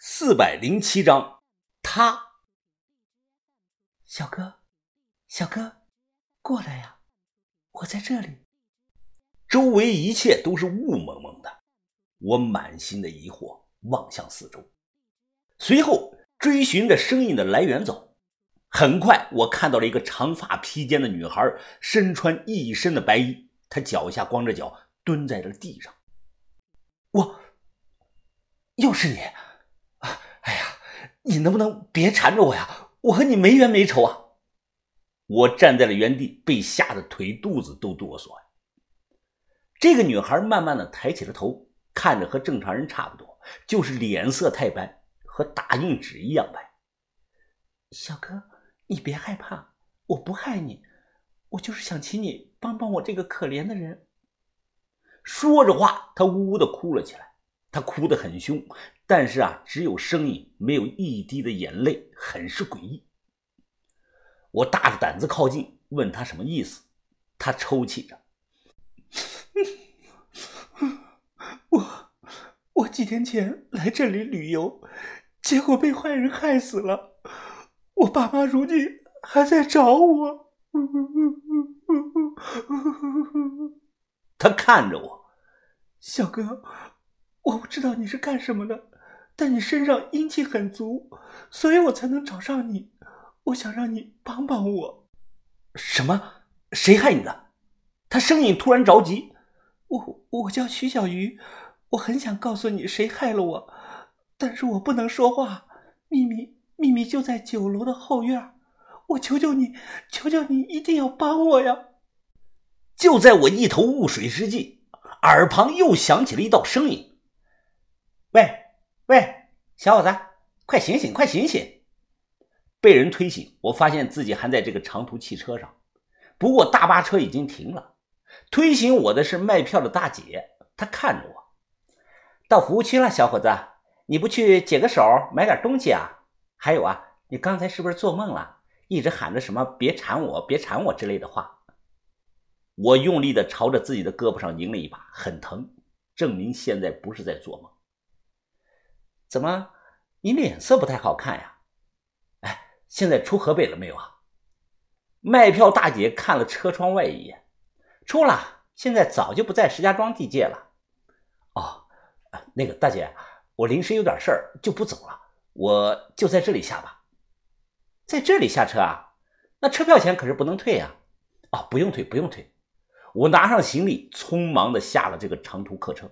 四百零七章，他。小哥，小哥，过来呀！我在这里。周围一切都是雾蒙蒙的，我满心的疑惑，望向四周，随后追寻着声音的来源走。很快，我看到了一个长发披肩的女孩，身穿一身的白衣，她脚下光着脚，蹲在了地上。我，又是你！你能不能别缠着我呀？我和你没冤没仇啊！我站在了原地，被吓得腿肚子都哆嗦。这个女孩慢慢的抬起了头，看着和正常人差不多，就是脸色太白，和打印纸一样白。小哥，你别害怕，我不害你，我就是想请你帮帮我这个可怜的人。说着话，她呜呜的哭了起来。她哭得很凶，但是啊，只有声音，没有一滴的眼泪，很是诡异。我大着胆子靠近，问他什么意思。他抽泣着：“我，我几天前来这里旅游，结果被坏人害死了。我爸妈如今还在找我。”他看着我，小哥。我不知道你是干什么的，但你身上阴气很足，所以我才能找上你。我想让你帮帮我。什么？谁害你的？他声音突然着急。我我叫徐小鱼，我很想告诉你谁害了我，但是我不能说话。秘密秘密就在酒楼的后院。我求求你，求求你一定要帮我呀！就在我一头雾水之际，耳旁又响起了一道声音。喂喂，小伙子，快醒醒，快醒醒！被人推醒，我发现自己还在这个长途汽车上，不过大巴车已经停了。推醒我的是卖票的大姐，她看着我，到服务区了，小伙子，你不去解个手，买点东西啊？还有啊，你刚才是不是做梦了？一直喊着什么“别缠我，别缠我”之类的话。我用力的朝着自己的胳膊上拧了一把，很疼，证明现在不是在做梦。怎么，你脸色不太好看呀？哎，现在出河北了没有啊？卖票大姐看了车窗外一眼，出了，现在早就不在石家庄地界了。哦，那个大姐，我临时有点事儿，就不走了，我就在这里下吧。在这里下车啊？那车票钱可是不能退呀。哦，不用退，不用退。我拿上行李，匆忙的下了这个长途客车，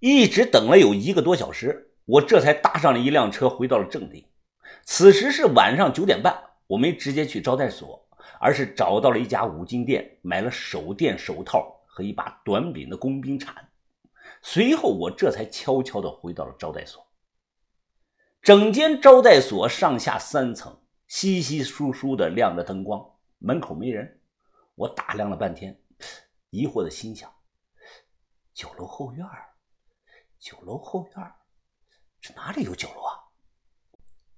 一直等了有一个多小时。我这才搭上了一辆车，回到了正定。此时是晚上九点半，我没直接去招待所，而是找到了一家五金店，买了手电、手套和一把短柄的工兵铲。随后，我这才悄悄地回到了招待所。整间招待所上下三层，稀稀疏疏的亮着灯光，门口没人。我打量了半天，疑惑的心想：酒楼后院，酒楼后院。这哪里有酒楼啊？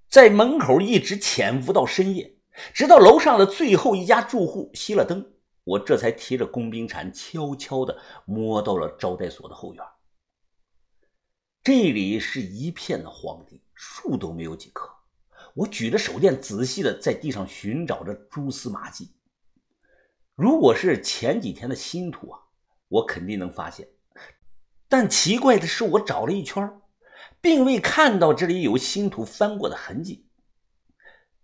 在门口一直潜伏到深夜，直到楼上的最后一家住户熄了灯，我这才提着工兵铲，悄悄地摸到了招待所的后院。这里是一片的荒地，树都没有几棵。我举着手电，仔细地在地上寻找着蛛丝马迹。如果是前几天的新土啊，我肯定能发现。但奇怪的是，我找了一圈。并未看到这里有新土翻过的痕迹。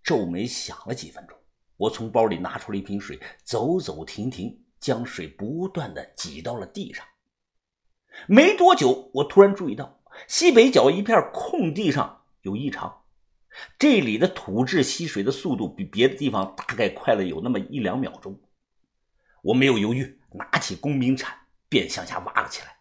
皱眉想了几分钟，我从包里拿出了一瓶水，走走停停，将水不断的挤到了地上。没多久，我突然注意到西北角一片空地上有异常，这里的土质吸水的速度比别的地方大概快了有那么一两秒钟。我没有犹豫，拿起工兵铲便向下挖了起来。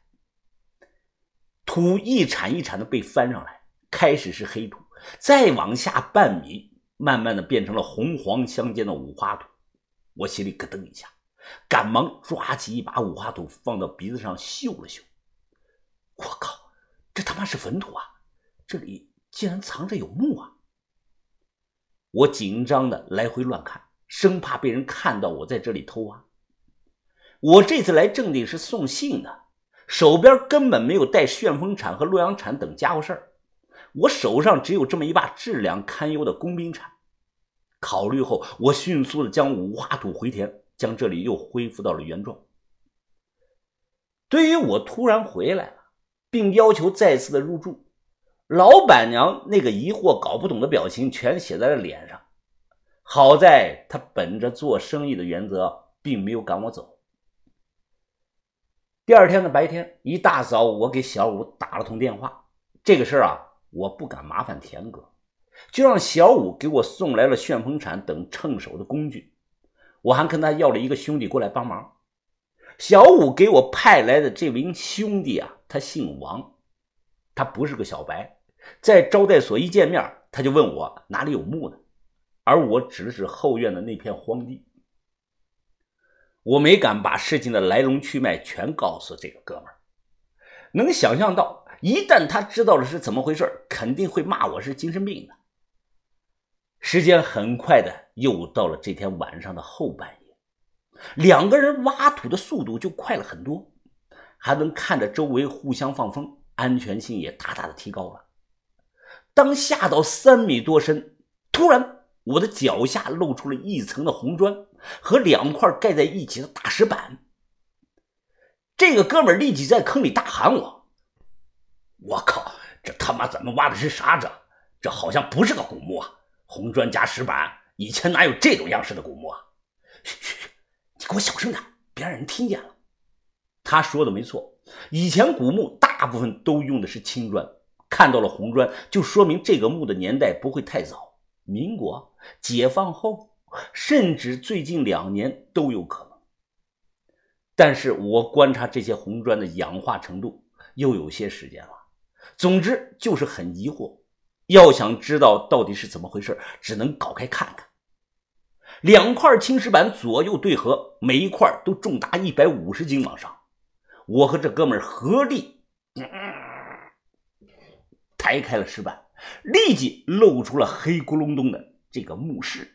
土一铲一铲的被翻上来，开始是黑土，再往下半米，慢慢的变成了红黄相间的五花土。我心里咯噔一下，赶忙抓起一把五花土放到鼻子上嗅了嗅。我靠，这他妈是坟土啊！这里竟然藏着有墓啊！我紧张的来回乱看，生怕被人看到我在这里偷挖。我这次来正定是送信的。手边根本没有带旋风铲和洛阳铲等家伙事儿，我手上只有这么一把质量堪忧的工兵铲。考虑后，我迅速的将五花土回填，将这里又恢复到了原状。对于我突然回来了，并要求再次的入住，老板娘那个疑惑、搞不懂的表情全写在了脸上。好在她本着做生意的原则，并没有赶我走。第二天的白天一大早，我给小五打了通电话，这个事儿啊，我不敢麻烦田哥。就让小五给我送来了旋风铲等趁手的工具，我还跟他要了一个兄弟过来帮忙。小五给我派来的这名兄弟啊，他姓王，他不是个小白，在招待所一见面，他就问我哪里有墓呢，而我指了指后院的那片荒地。我没敢把事情的来龙去脉全告诉这个哥们儿，能想象到一旦他知道了是怎么回事，肯定会骂我是精神病的。时间很快的又到了这天晚上的后半夜，两个人挖土的速度就快了很多，还能看着周围互相放风，安全性也大大的提高了。当下到三米多深，突然我的脚下露出了一层的红砖和两块盖在一起的大石板。这个哥们立即在坑里大喊我：“我靠，这他妈怎么挖的是啥这？这好像不是个古墓啊！”红砖加石板，以前哪有这种样式的古墓啊？嘘嘘，你给我小声点，别让人听见了。他说的没错，以前古墓大部分都用的是青砖，看到了红砖，就说明这个墓的年代不会太早，民国、解放后，甚至最近两年都有可能。但是我观察这些红砖的氧化程度，又有些时间了。总之就是很疑惑。要想知道到底是怎么回事，只能搞开看看。两块青石板左右对合，每一块都重达一百五十斤往上。我和这哥们合力抬开了石板，立即露出了黑咕隆咚的这个墓室。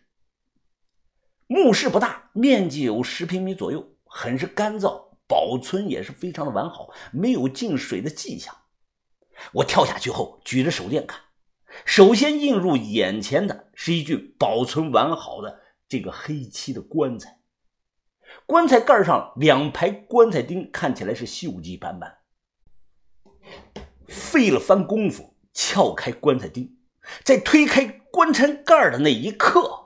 墓室不大，面积有十平米左右，很是干燥，保存也是非常的完好，没有进水的迹象。我跳下去后，举着手电看。首先映入眼前的是一具保存完好的这个黑漆的棺材，棺材盖上两排棺材钉看起来是锈迹斑斑。费了番功夫撬开棺材钉，在推开棺材盖的那一刻，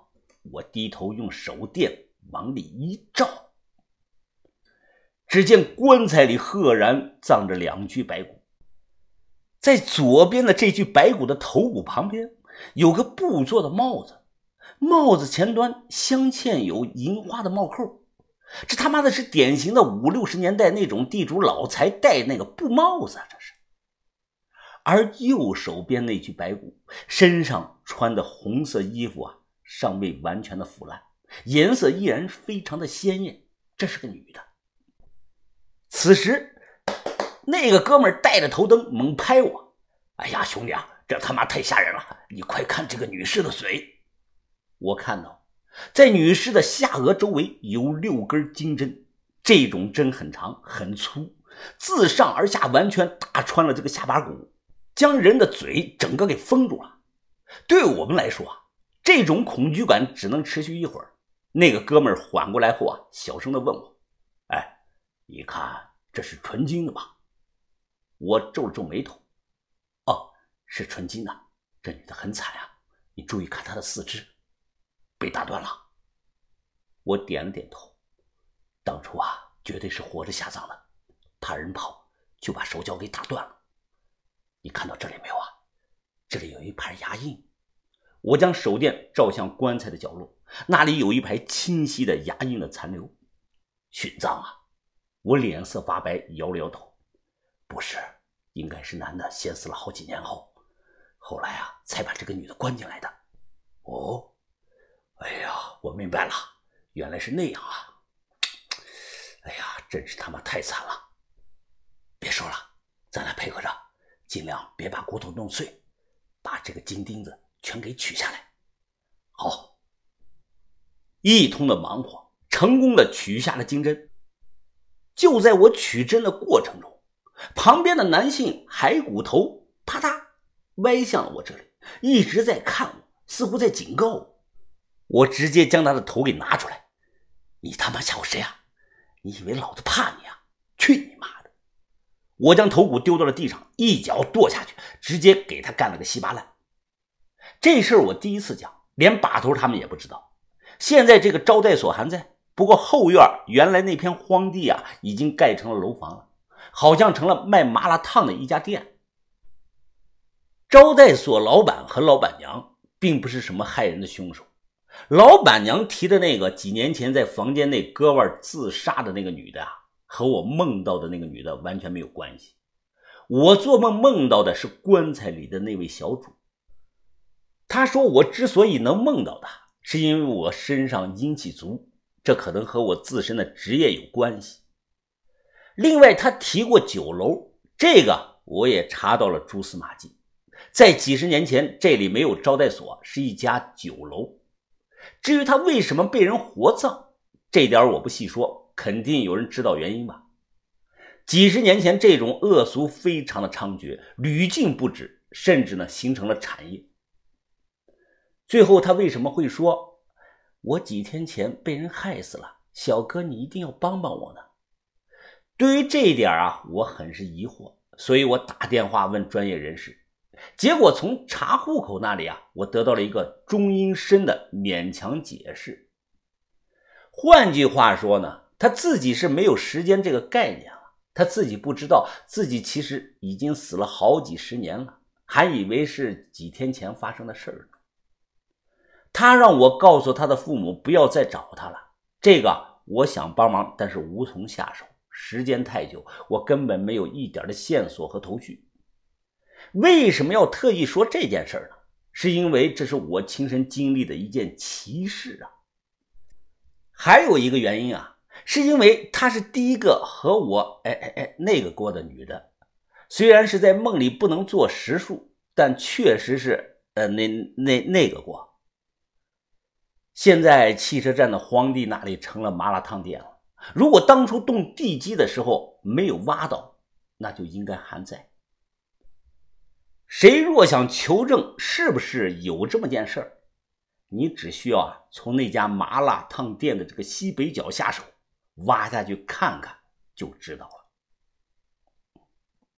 我低头用手电往里一照，只见棺材里赫然葬着两具白骨。在左边的这具白骨的头骨旁边，有个布做的帽子，帽子前端镶嵌有银花的帽扣，这他妈的是典型的五六十年代那种地主老财戴那个布帽子，这是。而右手边那具白骨身上穿的红色衣服啊，尚未完全的腐烂，颜色依然非常的鲜艳，这是个女的。此时。那个哥们带着头灯猛拍我，哎呀，兄弟啊，这他妈太吓人了！你快看这个女士的嘴。我看到，在女士的下颚周围有六根金针，这种针很长很粗，自上而下完全打穿了这个下巴骨，将人的嘴整个给封住了。对我们来说啊，这种恐惧感只能持续一会儿。那个哥们缓过来后啊，小声的问我：“哎，你看这是纯金的吧？”我皱了皱眉头，哦，是纯金的。这女的很惨啊，你注意看她的四肢，被打断了。我点了点头，当初啊，绝对是活着下葬的，怕人跑，就把手脚给打断了。你看到这里没有啊？这里有一排牙印。我将手电照向棺材的角落，那里有一排清晰的牙印的残留。殉葬啊！我脸色发白，摇了摇头。不是，应该是男的先死了好几年后，后来啊才把这个女的关进来的。哦，哎呀，我明白了，原来是那样啊！哎呀，真是他妈太惨了！别说了，咱俩配合着，尽量别把骨头弄碎，把这个金钉子全给取下来。好，一通的忙活，成功的取下了金针。就在我取针的过程中，旁边的男性骸骨头啪嗒歪向了我这里，一直在看我，似乎在警告我。我直接将他的头给拿出来：“你他妈吓唬谁啊？你以为老子怕你啊？去你妈的！”我将头骨丢到了地上，一脚跺下去，直接给他干了个稀巴烂。这事儿我第一次讲，连把头他们也不知道。现在这个招待所还在，不过后院原来那片荒地啊，已经盖成了楼房了，好像成了卖麻辣烫的一家店。招待所老板和老板娘并不是什么害人的凶手。老板娘提的那个几年前在房间内割腕自杀的那个女的啊，和我梦到的那个女的完全没有关系。我做梦梦到的是棺材里的那位小主。他说我之所以能梦到他。是因为我身上阴气足，这可能和我自身的职业有关系。另外，他提过酒楼，这个我也查到了蛛丝马迹。在几十年前，这里没有招待所，是一家酒楼。至于他为什么被人活葬，这点我不细说，肯定有人知道原因吧。几十年前，这种恶俗非常的猖獗，屡禁不止，甚至呢形成了产业。最后，他为什么会说：“我几天前被人害死了，小哥，你一定要帮帮我呢？”对于这一点啊，我很是疑惑，所以我打电话问专业人士，结果从查户口那里啊，我得到了一个中阴身的勉强解释。换句话说呢，他自己是没有时间这个概念了，他自己不知道自己其实已经死了好几十年了，还以为是几天前发生的事儿。他让我告诉他的父母不要再找他了。这个我想帮忙，但是无从下手，时间太久，我根本没有一点的线索和头绪。为什么要特意说这件事呢？是因为这是我亲身经历的一件奇事啊。还有一个原因啊，是因为她是第一个和我哎哎哎那个过的女的，虽然是在梦里不能做实数，但确实是呃那那那个过。现在汽车站的荒地那里成了麻辣烫店了。如果当初动地基的时候没有挖到，那就应该还在。谁若想求证是不是有这么件事儿，你只需要啊从那家麻辣烫店的这个西北角下手，挖下去看看就知道了。